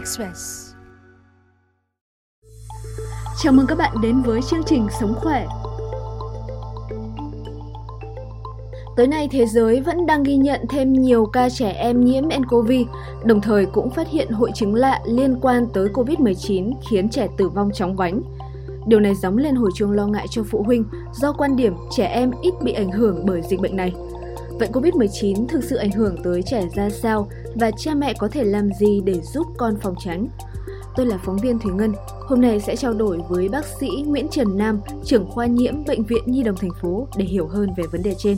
Express. Chào mừng các bạn đến với chương trình Sống khỏe. Tới nay thế giới vẫn đang ghi nhận thêm nhiều ca trẻ em nhiễm nCoV, đồng thời cũng phát hiện hội chứng lạ liên quan tới COVID-19 khiến trẻ tử vong chóng vánh. Điều này gióng lên hồi chuông lo ngại cho phụ huynh do quan điểm trẻ em ít bị ảnh hưởng bởi dịch bệnh này. Vậy COVID-19 thực sự ảnh hưởng tới trẻ ra sao và cha mẹ có thể làm gì để giúp con phòng tránh? Tôi là phóng viên Thúy Ngân. Hôm nay sẽ trao đổi với bác sĩ Nguyễn Trần Nam, trưởng khoa nhiễm Bệnh viện Nhi đồng thành phố để hiểu hơn về vấn đề trên.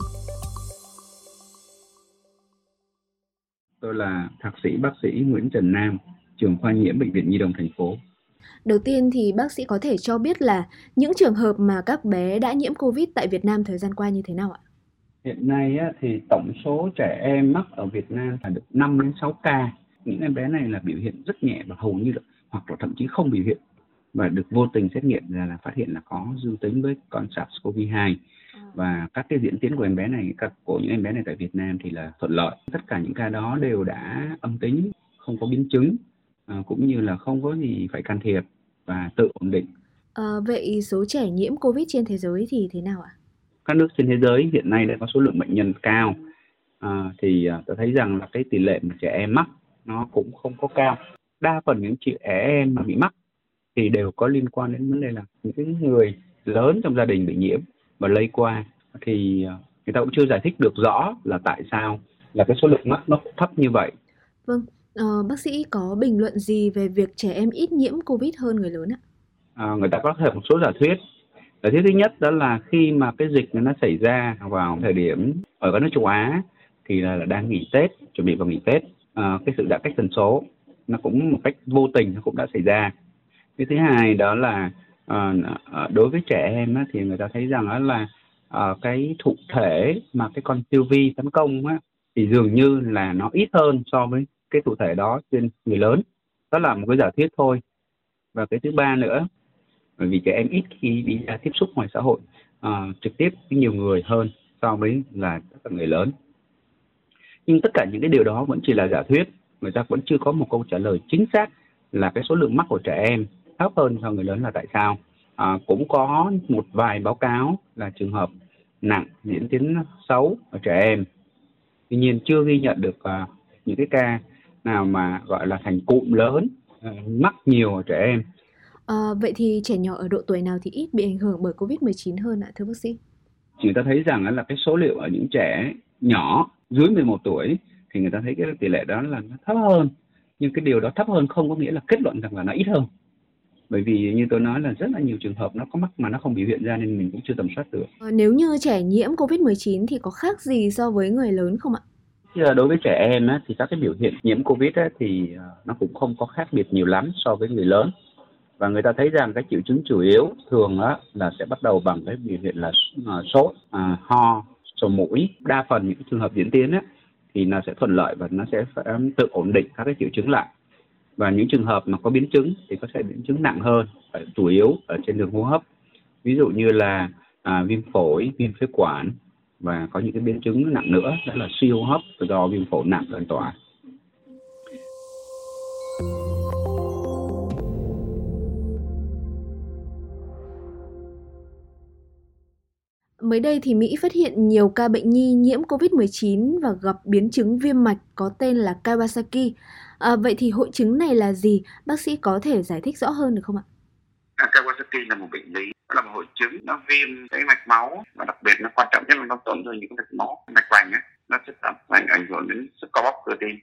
Tôi là thạc sĩ bác sĩ Nguyễn Trần Nam, trưởng khoa nhiễm Bệnh viện Nhi đồng thành phố. Đầu tiên thì bác sĩ có thể cho biết là những trường hợp mà các bé đã nhiễm Covid tại Việt Nam thời gian qua như thế nào ạ? Hiện nay á, thì tổng số trẻ em mắc ở Việt Nam là được 5 đến 6 ca. Những em bé này là biểu hiện rất nhẹ và hầu như là, hoặc là thậm chí không biểu hiện và được vô tình xét nghiệm ra là phát hiện là có dương tính với con SARS-CoV-2 à. và các cái diễn tiến của em bé này các của những em bé này tại Việt Nam thì là thuận lợi tất cả những ca đó đều đã âm tính không có biến chứng à, cũng như là không có gì phải can thiệp và tự ổn định à, vậy số trẻ nhiễm Covid trên thế giới thì thế nào ạ? Các nước trên thế giới hiện nay đã có số lượng bệnh nhân cao à, thì à, tôi thấy rằng là cái tỷ lệ mà trẻ em mắc nó cũng không có cao đa phần những trẻ em mà bị mắc thì đều có liên quan đến vấn đề là những cái người lớn trong gia đình bị nhiễm và lây qua thì à, người ta cũng chưa giải thích được rõ là tại sao là cái số lượng mắc nó thấp như vậy. Vâng, uh, bác sĩ có bình luận gì về việc trẻ em ít nhiễm Covid hơn người lớn ạ? À, người ta có thể một số giả thuyết Giả thuyết thứ nhất đó là khi mà cái dịch nó xảy ra vào thời điểm ở các nước châu Á thì là, là đang nghỉ Tết, chuẩn bị vào nghỉ Tết. À, cái sự giãn cách dân số nó cũng một cách vô tình nó cũng đã xảy ra. Cái thứ hai đó là à, đối với trẻ em á, thì người ta thấy rằng đó là à, cái thụ thể mà cái con siêu vi tấn công á, thì dường như là nó ít hơn so với cái thụ thể đó trên người lớn. Đó là một cái giả thuyết thôi. Và cái thứ ba nữa bởi vì trẻ em ít khi đi ra tiếp xúc ngoài xã hội uh, trực tiếp với nhiều người hơn so với là các người lớn. Nhưng tất cả những cái điều đó vẫn chỉ là giả thuyết người ta vẫn chưa có một câu trả lời chính xác là cái số lượng mắc của trẻ em thấp hơn so với người lớn là tại sao. À, cũng có một vài báo cáo là trường hợp nặng diễn tiến xấu ở trẻ em. Tuy nhiên chưa ghi nhận được uh, những cái ca nào mà gọi là thành cụm lớn uh, mắc nhiều ở trẻ em. À, vậy thì trẻ nhỏ ở độ tuổi nào thì ít bị ảnh hưởng bởi Covid-19 hơn ạ thưa bác sĩ? Chúng ta thấy rằng là cái số liệu ở những trẻ nhỏ dưới 11 tuổi thì người ta thấy cái tỷ lệ đó là nó thấp hơn. Nhưng cái điều đó thấp hơn không có nghĩa là kết luận rằng là nó ít hơn. Bởi vì như tôi nói là rất là nhiều trường hợp nó có mắc mà nó không biểu hiện ra nên mình cũng chưa tầm soát được. À, nếu như trẻ nhiễm Covid-19 thì có khác gì so với người lớn không ạ? đối với trẻ em á, thì các cái biểu hiện nhiễm Covid á, thì ờ, nó cũng không có khác biệt nhiều lắm so với người lớn và người ta thấy rằng cái triệu chứng chủ yếu thường á, là sẽ bắt đầu bằng cái biểu hiện là à, sốt, à, ho, sổ mũi. Đa phần những trường hợp diễn tiến á, thì nó sẽ thuận lợi và nó sẽ à, tự ổn định các cái triệu chứng lại. Và những trường hợp mà có biến chứng thì có thể biến chứng nặng hơn, chủ yếu ở trên đường hô hấp. Ví dụ như là à, viêm phổi, viêm phế quản và có những cái biến chứng nặng nữa đó là suy hô hấp do viêm phổi nặng lan tỏa. Mới đây thì Mỹ phát hiện nhiều ca bệnh nhi nhiễm COVID-19 và gặp biến chứng viêm mạch có tên là Kawasaki. À, vậy thì hội chứng này là gì? Bác sĩ có thể giải thích rõ hơn được không ạ? À, Kawasaki là một bệnh lý, là một hội chứng nó viêm cái mạch máu và đặc biệt nó quan trọng nhất là nó tổn thương những cái mạch máu, mạch vành ấy, nó sẽ làm ảnh ảnh hưởng đến sức co bóp cơ tim.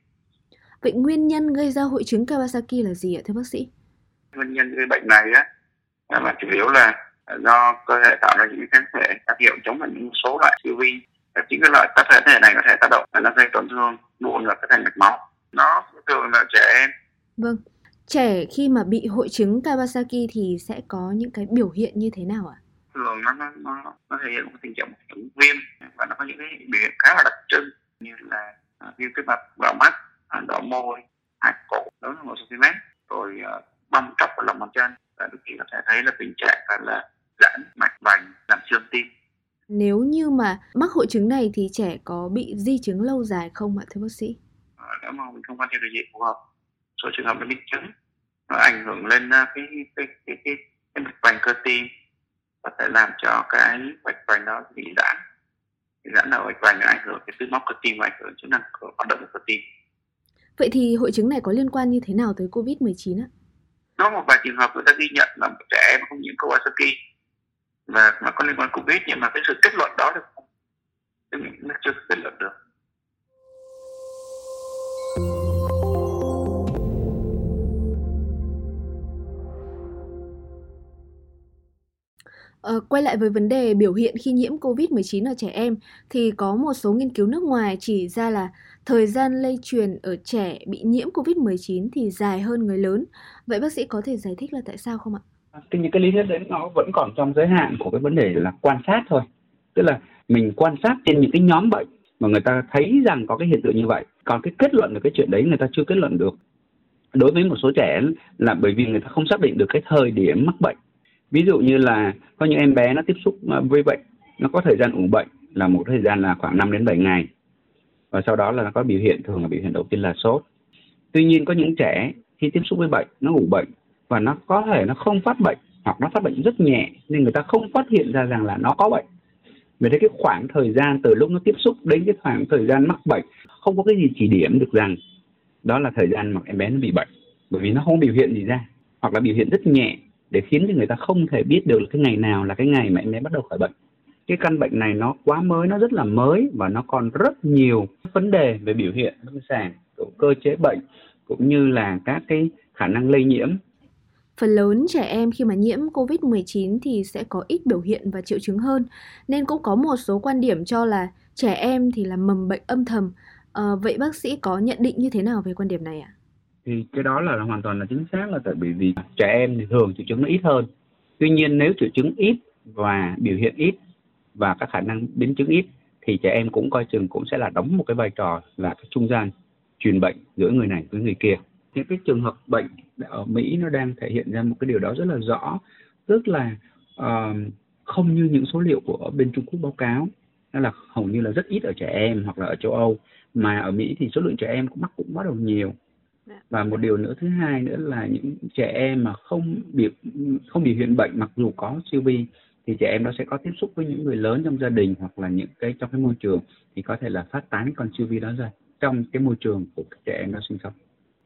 Vậy nguyên nhân gây ra hội chứng Kawasaki là gì ạ thưa bác sĩ? Nguyên nhân gây bệnh này á là chủ yếu là do cơ thể tạo ra những kháng thể đặc hiệu chống lại những số loại siêu vi chính cái loại các thể thể này có thể tác động và nó gây tổn thương buồn và các thành mạch máu. Nó thường là trẻ em. Vâng. Trẻ khi mà bị hội chứng Kawasaki thì sẽ có những cái biểu hiện như thế nào ạ? Thường nó nó nó, nó thể hiện một tình trạng một viêm và nó có những cái biểu hiện khá là đặc trưng như là uh, viêm cái mặt vào mắt, uh, đỏ môi, hạch cổ lớn hơn một cm, rồi uh, bong tróc ở lòng bàn chân. Và đôi khi có thể thấy là tình trạng là giãn mạch vành làm xương tim nếu như mà mắc hội chứng này thì trẻ có bị di chứng lâu dài không ạ thưa bác sĩ? À, nếu mà mình không can thiệp điều trị phù hợp số trường hợp nó biến chứng nó ảnh hưởng lên cái cái cái cái, cái, cái mạch vành cơ tim có thể làm cho cái mạch vành đó bị giãn bị giãn ở mạch vành ảnh hưởng cái tứ móc cơ tim và ảnh hưởng chức năng của hoạt động của cơ tim Vậy thì hội chứng này có liên quan như thế nào tới COVID-19 ạ? Có một vài trường hợp người ta ghi nhận là một trẻ em không nhiễm Kawasaki và mà có liên quan COVID nhưng mà cái sự kết luận đó thì nó chưa kết luận được. Ờ, quay lại với vấn đề biểu hiện khi nhiễm COVID-19 ở trẻ em, thì có một số nghiên cứu nước ngoài chỉ ra là thời gian lây truyền ở trẻ bị nhiễm COVID-19 thì dài hơn người lớn. Vậy bác sĩ có thể giải thích là tại sao không ạ? Thì những cái lý thuyết đấy nó vẫn còn trong giới hạn của cái vấn đề là quan sát thôi. Tức là mình quan sát trên những cái nhóm bệnh mà người ta thấy rằng có cái hiện tượng như vậy. Còn cái kết luận được cái chuyện đấy người ta chưa kết luận được. Đối với một số trẻ là bởi vì người ta không xác định được cái thời điểm mắc bệnh ví dụ như là có những em bé nó tiếp xúc à, với bệnh, nó có thời gian ủ bệnh là một thời gian là khoảng 5 đến 7 ngày và sau đó là nó có biểu hiện, thường là biểu hiện đầu tiên là sốt tuy nhiên có những trẻ khi tiếp xúc với bệnh, nó ủ bệnh và nó có thể nó không phát bệnh hoặc nó phát bệnh rất nhẹ nên người ta không phát hiện ra rằng là nó có bệnh. Vì thế cái khoảng thời gian từ lúc nó tiếp xúc đến cái khoảng thời gian mắc bệnh, không có cái gì chỉ điểm được rằng đó là thời gian mà em bé nó bị bệnh, bởi vì nó không biểu hiện gì ra, hoặc là biểu hiện rất nhẹ để khiến cho người ta không thể biết được là cái ngày nào là cái ngày mà em bé bắt đầu khỏi bệnh. Cái căn bệnh này nó quá mới, nó rất là mới và nó còn rất nhiều vấn đề về biểu hiện lâm sàng của cơ chế bệnh, cũng như là các cái khả năng lây nhiễm Phần lớn trẻ em khi mà nhiễm COVID-19 thì sẽ có ít biểu hiện và triệu chứng hơn, nên cũng có một số quan điểm cho là trẻ em thì là mầm bệnh âm thầm. À, vậy bác sĩ có nhận định như thế nào về quan điểm này ạ? À? thì cái đó là hoàn toàn là chính xác là tại vì vì trẻ em thì thường triệu chứng nó ít hơn tuy nhiên nếu triệu chứng ít và biểu hiện ít và các khả năng biến chứng ít thì trẻ em cũng coi chừng cũng sẽ là đóng một cái vai trò là cái trung gian truyền bệnh giữa người này với người kia những cái trường hợp bệnh ở Mỹ nó đang thể hiện ra một cái điều đó rất là rõ. Tức là uh, không như những số liệu của bên Trung Quốc báo cáo đó là hầu như là rất ít ở trẻ em hoặc là ở châu Âu. Mà ở Mỹ thì số lượng trẻ em cũng mắc cũng bắt đầu nhiều. Dạ. và một điều nữa thứ hai nữa là những trẻ em mà không biểu không biểu hiện bệnh mặc dù có siêu vi thì trẻ em đó sẽ có tiếp xúc với những người lớn trong gia đình hoặc là những cái trong cái môi trường thì có thể là phát tán con siêu vi đó ra trong cái môi trường của trẻ em đó sinh sống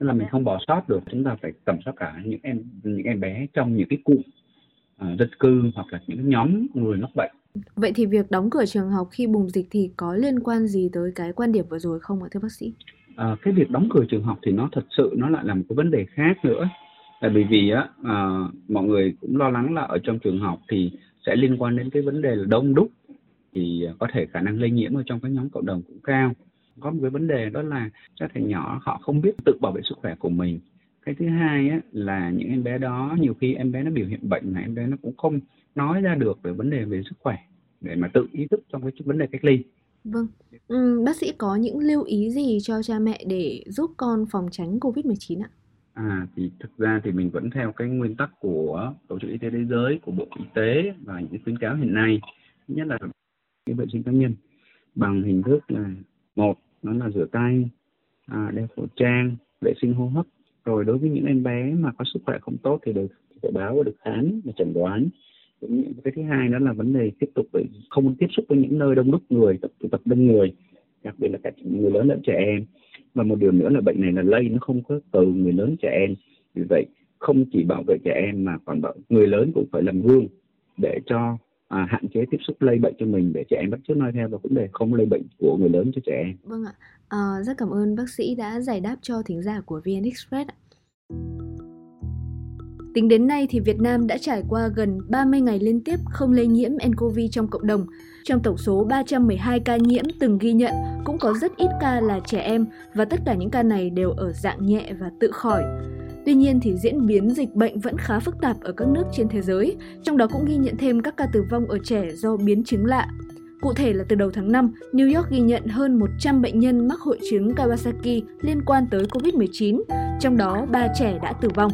tức là mình dạ. không bỏ sót được chúng ta phải tầm soát cả những em những em bé trong những cái cụm uh, dân cư hoặc là những nhóm người mắc bệnh Vậy thì việc đóng cửa trường học khi bùng dịch thì có liên quan gì tới cái quan điểm vừa rồi không ạ thưa bác sĩ? à, cái việc đóng cửa trường học thì nó thật sự nó lại là một cái vấn đề khác nữa tại vì vì á à, mọi người cũng lo lắng là ở trong trường học thì sẽ liên quan đến cái vấn đề là đông đúc thì có thể khả năng lây nhiễm ở trong các nhóm cộng đồng cũng cao có một cái vấn đề đó là các thầy nhỏ họ không biết tự bảo vệ sức khỏe của mình cái thứ hai á, là những em bé đó nhiều khi em bé nó biểu hiện bệnh mà em bé nó cũng không nói ra được về vấn đề về sức khỏe để mà tự ý thức trong cái vấn đề cách ly Vâng. Ừm, bác sĩ có những lưu ý gì cho cha mẹ để giúp con phòng tránh COVID-19 ạ? À thì thực ra thì mình vẫn theo cái nguyên tắc của Tổ chức Y tế Thế giới, của Bộ Y tế và những khuyến cáo hiện nay. Nhất là cái vệ sinh cá nhân bằng hình thức là một nó là rửa tay, à, đeo khẩu trang, vệ sinh hô hấp. Rồi đối với những em bé mà có sức khỏe không tốt thì được phải báo và được khám và chẩn đoán. Cái thứ hai đó là vấn đề tiếp tục phải không tiếp xúc với những nơi đông đúc người tập tụ tập đông người đặc biệt là cả người lớn lẫn trẻ em. Và một điều nữa là bệnh này là lây nó không có từ người lớn trẻ em. Vì vậy không chỉ bảo vệ trẻ em mà còn bảo người lớn cũng phải làm gương để cho à, hạn chế tiếp xúc lây bệnh cho mình để trẻ em bắt chước noi theo và vấn đề không lây bệnh của người lớn cho trẻ em. Vâng ạ. À, rất cảm ơn bác sĩ đã giải đáp cho thính giả của VN Express ạ. Tính đến nay thì Việt Nam đã trải qua gần 30 ngày liên tiếp không lây nhiễm nCoV trong cộng đồng. Trong tổng số 312 ca nhiễm từng ghi nhận, cũng có rất ít ca là trẻ em và tất cả những ca này đều ở dạng nhẹ và tự khỏi. Tuy nhiên thì diễn biến dịch bệnh vẫn khá phức tạp ở các nước trên thế giới, trong đó cũng ghi nhận thêm các ca tử vong ở trẻ do biến chứng lạ. Cụ thể là từ đầu tháng 5, New York ghi nhận hơn 100 bệnh nhân mắc hội chứng Kawasaki liên quan tới COVID-19, trong đó 3 trẻ đã tử vong.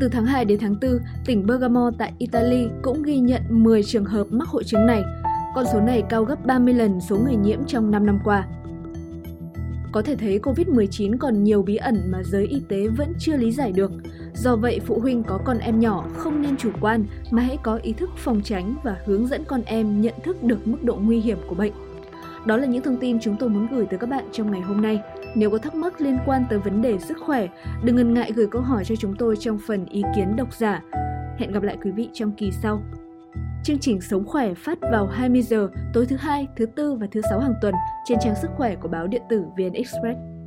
Từ tháng 2 đến tháng 4, tỉnh Bergamo tại Italy cũng ghi nhận 10 trường hợp mắc hội chứng này. Con số này cao gấp 30 lần số người nhiễm trong 5 năm qua. Có thể thấy COVID-19 còn nhiều bí ẩn mà giới y tế vẫn chưa lý giải được. Do vậy, phụ huynh có con em nhỏ không nên chủ quan mà hãy có ý thức phòng tránh và hướng dẫn con em nhận thức được mức độ nguy hiểm của bệnh. Đó là những thông tin chúng tôi muốn gửi tới các bạn trong ngày hôm nay. Nếu có thắc mắc liên quan tới vấn đề sức khỏe, đừng ngần ngại gửi câu hỏi cho chúng tôi trong phần ý kiến độc giả. Hẹn gặp lại quý vị trong kỳ sau. Chương trình Sống khỏe phát vào 20 giờ tối thứ hai, thứ tư và thứ sáu hàng tuần trên trang sức khỏe của báo điện tử VN Express.